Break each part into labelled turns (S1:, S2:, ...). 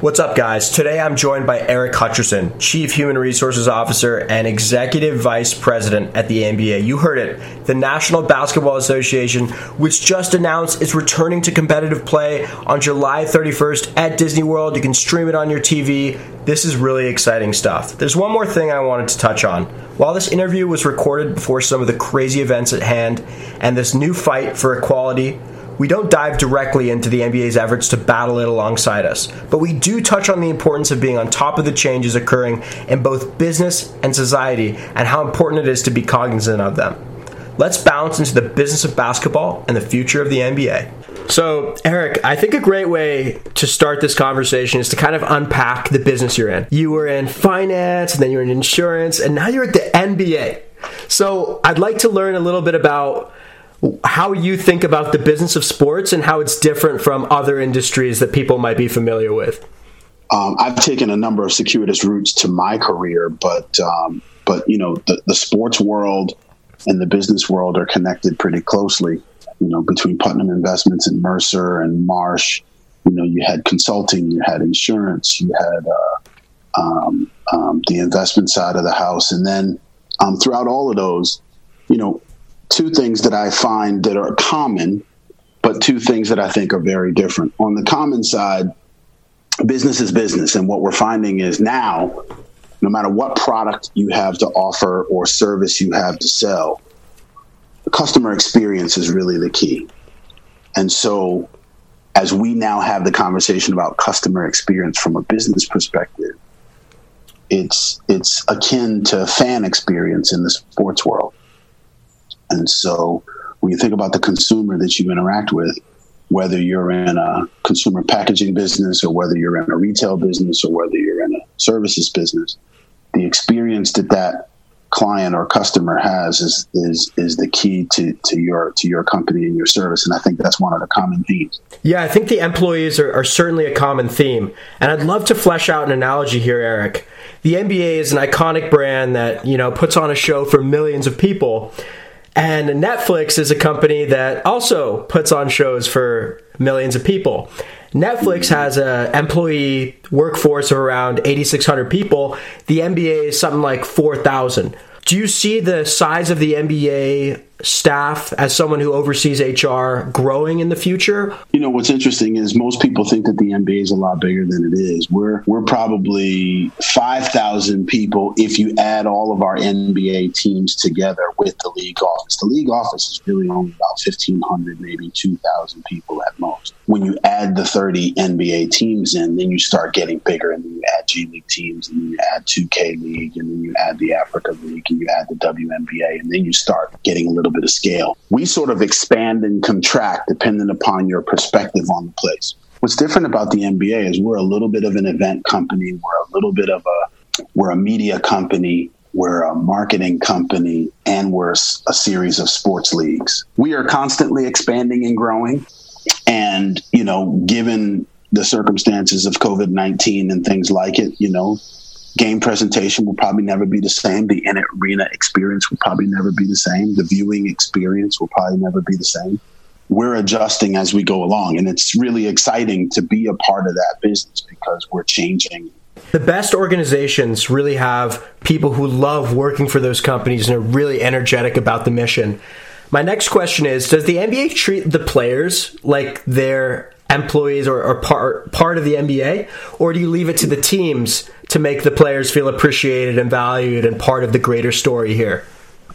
S1: What's up, guys? Today I'm joined by Eric Hutcherson, Chief Human Resources Officer and Executive Vice President at the NBA. You heard it. The National Basketball Association, which just announced it's returning to competitive play on July 31st at Disney World. You can stream it on your TV. This is really exciting stuff. There's one more thing I wanted to touch on. While this interview was recorded before some of the crazy events at hand and this new fight for equality, we don't dive directly into the NBA's efforts to battle it alongside us, but we do touch on the importance of being on top of the changes occurring in both business and society and how important it is to be cognizant of them. Let's bounce into the business of basketball and the future of the NBA. So, Eric, I think a great way to start this conversation is to kind of unpack the business you're in. You were in finance, and then you were in insurance, and now you're at the NBA. So, I'd like to learn a little bit about how you think about the business of sports and how it's different from other industries that people might be familiar with.
S2: Um, I've taken a number of circuitous routes to my career, but um, but you know the, the sports world and the business world are connected pretty closely. You know, between Putnam Investments and Mercer and Marsh, you know, you had consulting, you had insurance, you had uh, um, um the investment side of the house, and then um, throughout all of those, you know, two things that I find that are common, but two things that I think are very different. On the common side, business is business. And what we're finding is now, no matter what product you have to offer or service you have to sell, customer experience is really the key. And so, as we now have the conversation about customer experience from a business perspective, it's it's akin to fan experience in the sports world. And so when you think about the consumer that you interact with, whether you're in a consumer packaging business or whether you're in a retail business or whether you're in a services business, the experience that that client or customer has is is is the key to to your to your company and your service. And i think that's one of the common themes.
S1: Yeah i think the employees are, are certainly a common theme. And i'd love to flesh out an analogy here eric. The nba is an iconic brand that you know puts on a show for millions of people and Netflix is a company that also puts on shows for millions of people. Netflix has an employee workforce of around 8,600 people. The NBA is something like 4,000. Do you see the size of the NBA staff as someone who oversees HR growing in the future?
S2: You know, what's interesting is most people think that the NBA is a lot bigger than it is. We're we're probably 5,000 people if you add all of our NBA teams together with the league office. The league office is really only about 1,500, maybe 2,000 people at most. When you add the 30 NBA teams in, then you start getting bigger and then you add G League teams and then you add 2K League and then you add the Africa League and you add the WNBA and then you start getting a little little bit of scale. We sort of expand and contract depending upon your perspective on the place. What's different about the NBA is we're a little bit of an event company. We're a little bit of a we're a media company. We're a marketing company, and we're a series of sports leagues. We are constantly expanding and growing. And you know, given the circumstances of COVID nineteen and things like it, you know, game presentation will probably never be the same. The in arena experience will probably never be the same. The viewing experience will probably never be the same. We're adjusting as we go along, and it's really exciting to be a part of that business because we're changing.
S1: The best organizations really have people who love working for those companies and are really energetic about the mission. My next question is Does the NBA treat the players like they're employees or, or part, part of the NBA? Or do you leave it to the teams to make the players feel appreciated and valued and part of the greater story here?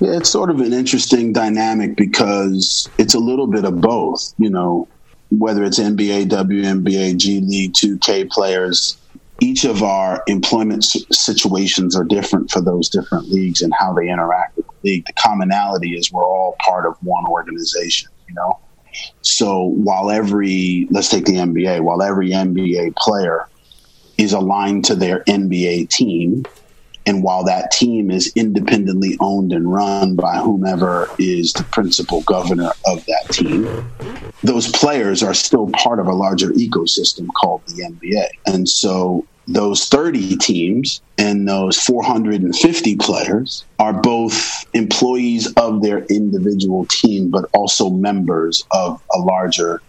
S2: Yeah, it's sort of an interesting dynamic because it's a little bit of both. You know, whether it's NBA, WNBA, G League, 2K players, each of our employment situations are different for those different leagues and how they interact with the league. The commonality is we're all part of one organization, you know? So while every, let's take the NBA, while every NBA player is aligned to their NBA team. And while that team is independently owned and run by whomever is the principal governor of that team, those players are still part of a larger ecosystem called the NBA. And so those 30 teams and those 450 players are both employees of their individual team, but also members of a larger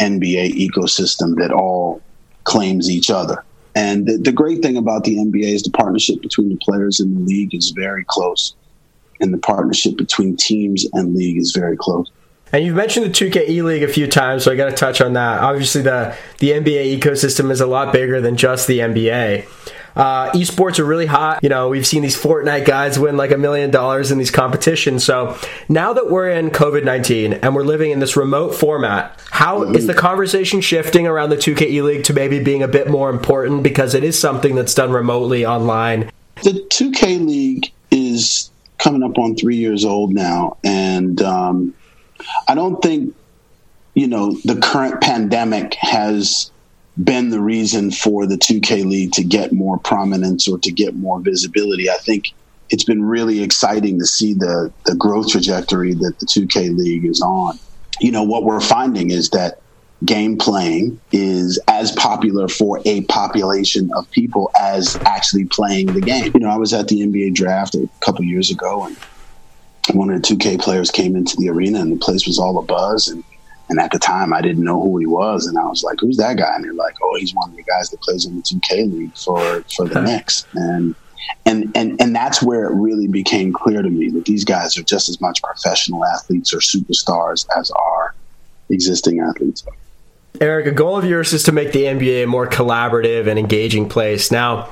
S2: NBA ecosystem that all claims each other. And the, the great thing about the NBA is the partnership between the players and the league is very close, and the partnership between teams and league is very close.
S1: And you've mentioned the 2K E League a few times, so I got to touch on that. Obviously, the the NBA ecosystem is a lot bigger than just the NBA. Uh, esports are really hot. You know, we've seen these Fortnite guys win like a million dollars in these competitions. So now that we're in COVID 19 and we're living in this remote format, how mm-hmm. is the conversation shifting around the 2K E League to maybe being a bit more important because it is something that's done remotely online?
S2: The 2K League is coming up on three years old now. And um, I don't think, you know, the current pandemic has been the reason for the 2K League to get more prominence or to get more visibility. I think it's been really exciting to see the the growth trajectory that the 2K League is on. You know, what we're finding is that game playing is as popular for a population of people as actually playing the game. You know, I was at the NBA draft a couple years ago and one of the 2K players came into the arena and the place was all a buzz and and at the time, I didn't know who he was, and I was like, "Who's that guy?" And they're like, "Oh, he's one of the guys that plays in the 2K league for for the Knicks." And and and and that's where it really became clear to me that these guys are just as much professional athletes or superstars as our existing athletes.
S1: Eric, a goal of yours is to make the NBA a more collaborative and engaging place. Now,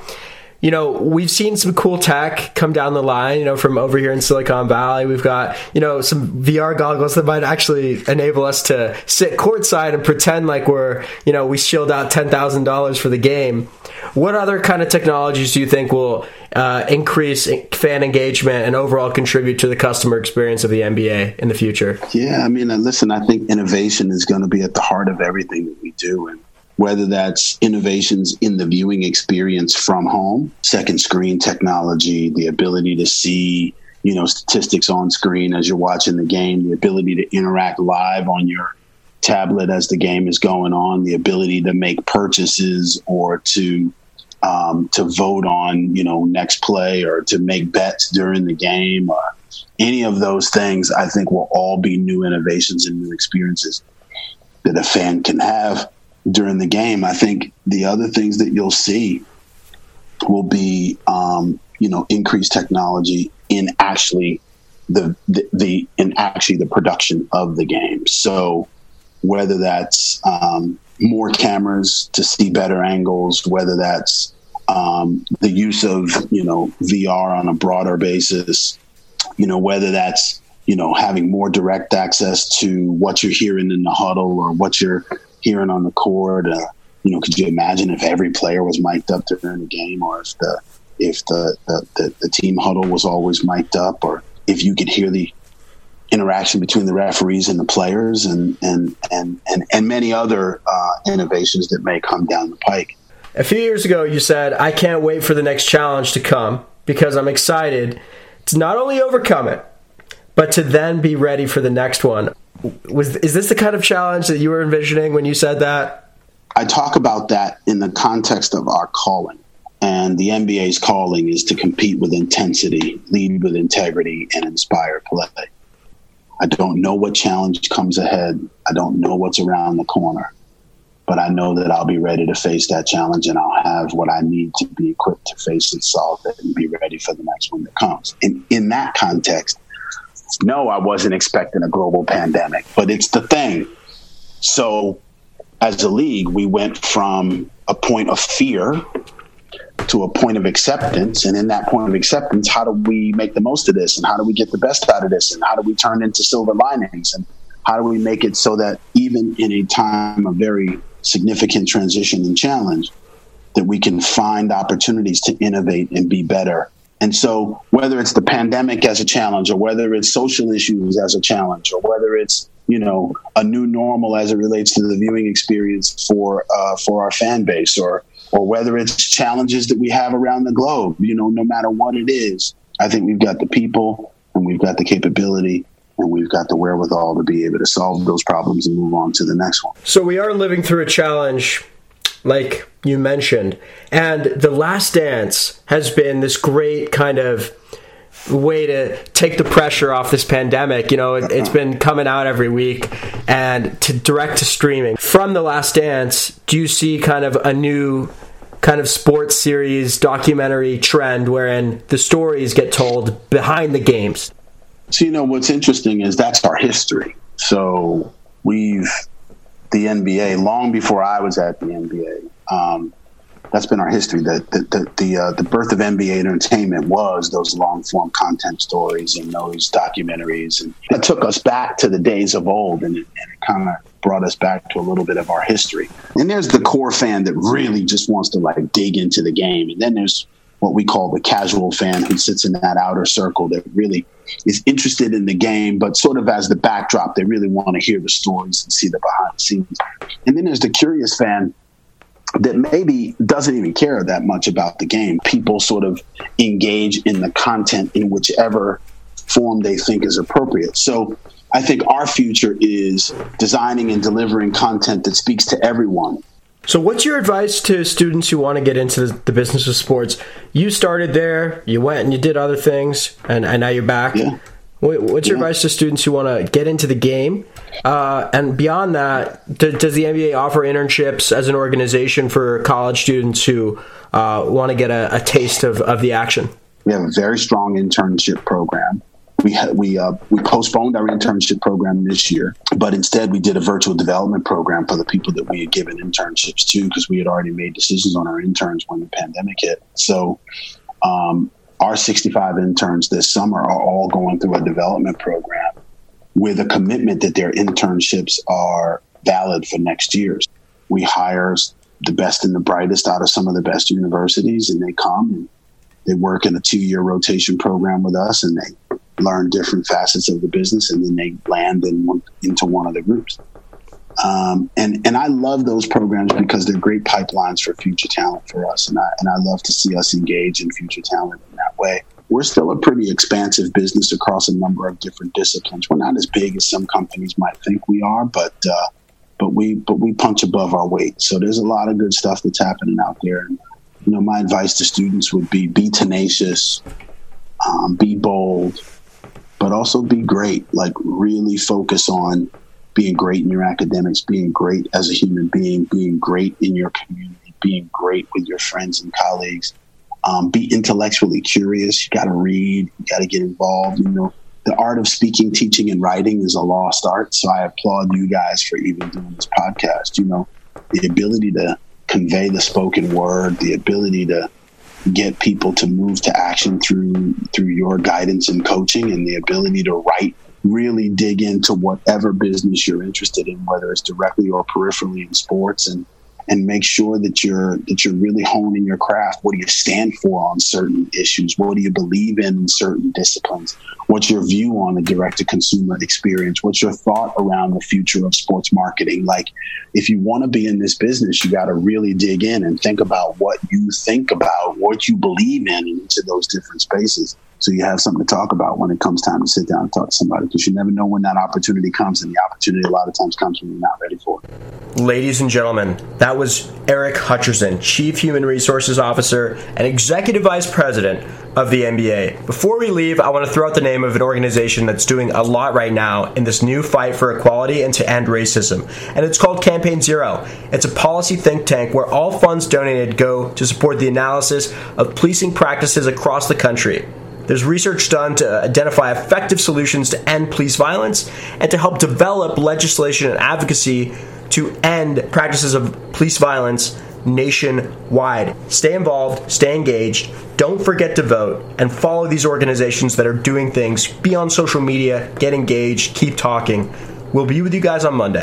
S1: you know, we've seen some cool tech come down the line, you know, from over here in Silicon Valley. We've got, you know, some VR goggles that might actually enable us to sit courtside and pretend like we're, you know, we shilled out $10,000 for the game. What other kind of technologies do you think will uh, increase fan engagement and overall contribute to the customer experience of the NBA in the future?
S2: Yeah, I mean, listen, I think innovation is going to be at the heart of everything that we do. And whether that's innovations in the viewing experience from home, second screen technology, the ability to see, you know, statistics on screen as you're watching the game, the ability to interact live on your tablet as the game is going on, the ability to make purchases or to um, to vote on, you know, next play or to make bets during the game or any of those things, I think will all be new innovations and new experiences that a fan can have during the game. I think the other things that you'll see will be, um, you know, increased technology in actually the, the, the in actually the production of the game. So whether that's um, more cameras to see better angles, whether that's um, the use of you know VR on a broader basis, you know whether that's you know having more direct access to what you're hearing in the huddle or what you're hearing on the court. Uh, you know, could you imagine if every player was mic'd up during the game, or if the if the, the, the, the team huddle was always mic'd up, or if you could hear the interaction between the referees and the players, and and and and, and many other uh, innovations that may come down the pike.
S1: A few years ago, you said, "I can't wait for the next challenge to come because I'm excited to not only overcome it, but to then be ready for the next one." Was is this the kind of challenge that you were envisioning when you said that?
S2: I talk about that in the context of our calling. And the NBA's calling is to compete with intensity, lead with integrity, and inspire play. I don't know what challenge comes ahead. I don't know what's around the corner. But I know that I'll be ready to face that challenge and I'll have what I need to be equipped to face it, solve it, and be ready for the next one that comes. And in that context, no, I wasn't expecting a global pandemic, but it's the thing. So, as a league, we went from a point of fear to a point of acceptance. And in that point of acceptance, how do we make the most of this? And how do we get the best out of this? And how do we turn into silver linings? And how do we make it so that even in a time of very significant transition and challenge, that we can find opportunities to innovate and be better and so, whether it's the pandemic as a challenge, or whether it's social issues as a challenge, or whether it's you know a new normal as it relates to the viewing experience for uh, for our fan base, or or whether it's challenges that we have around the globe, you know, no matter what it is, I think we've got the people and we've got the capability and we've got the wherewithal to be able to solve those problems and move on to the next one.
S1: So we are living through a challenge like you mentioned. And The Last Dance has been this great kind of way to take the pressure off this pandemic. You know, it, has been coming out every week and to direct to streaming. From The Last Dance, do you see kind of a new kind of sports series documentary trend wherein the stories get told behind the games.
S2: So, you know, what's interesting is that's our history. So we've, the NBA, long before I was at the NBA, um, that's been our history. The the the the, uh, the, birth of NBA entertainment was those long form content stories and those documentaries, and it took us back to the days of old, and it, and it kind of brought us back to a little bit of our history. And there's the core fan that really just wants to like dig into the game, and then there's what we call the casual fan who sits in that outer circle that really is interested in the game, but sort of as the backdrop, they really want to hear the stories and see the behind the scenes. And then there's the curious fan that maybe doesn't even care that much about the game. People sort of engage in the content in whichever form they think is appropriate. So I think our future is designing and delivering content that speaks to everyone.
S1: So, what's your advice to students who want to get into the business of sports? You started there, you went and you did other things, and, and now you're back. Yeah. What's your yeah. advice to students who want to get into the game? Uh, and beyond that, does the NBA offer internships as an organization for college students who uh, want to get a, a, taste of, of the action?
S2: We have a very strong internship program. We we uh, we postponed our internship program this year, but instead we did a virtual development program for the people that we had given internships to because we had already made decisions on our interns when the pandemic hit. So um, our 65 interns this summer are all going through a development program with a commitment that their internships are valid for next year's. We hire the best and the brightest out of some of the best universities, and they come and they work in a two year rotation program with us, and they learn different facets of the business, and then they land in one, into one of the groups. Um, and and I love those programs because they're great pipelines for future talent for us, and I and I love to see us engage in future talent in that way. We're still a pretty expansive business across a number of different disciplines. We're not as big as some companies might think we are, but uh, but we but we punch above our weight. So there's a lot of good stuff that's happening out there. And you know, my advice to students would be: be tenacious, um, be bold, but also be great. Like really focus on being great in your academics, being great as a human being, being great in your community, being great with your friends and colleagues. Um, be intellectually curious. You got to read. You got to get involved. You know, the art of speaking, teaching, and writing is a lost art. So I applaud you guys for even doing this podcast. You know, the ability to convey the spoken word, the ability to get people to move to action through through your guidance and coaching, and the ability to write really dig into whatever business you're interested in, whether it's directly or peripherally in sports, and and make sure that you're that you're really honing your craft. What do you stand for on certain issues? What do you believe in in certain disciplines? What's your view on the direct to consumer experience? What's your thought around the future of sports marketing? Like, if you want to be in this business, you got to really dig in and think about what you think about, what you believe in in each of those different spaces so you have something to talk about when it comes time to sit down and talk to somebody because you never know when that opportunity comes and the opportunity a lot of times comes when you're not ready for it.
S1: Ladies and gentlemen that was eric hutcherson chief human resources officer and executive vice president of the nba before we leave i want to throw out the name of an organization that's doing a lot right now in this new fight for equality and to end racism and it's called campaign zero. It's a policy think tank where all funds donated go to support the analysis of policing practices across the country there's research done to identify effective solutions to end police violence and to help develop legislation and advocacy to end practices of police violence nationwide. Stay involved, stay engaged, don't forget to vote, and follow these organizations that are doing things. Be on social media, get engaged, keep talking. We'll be with you guys on Monday.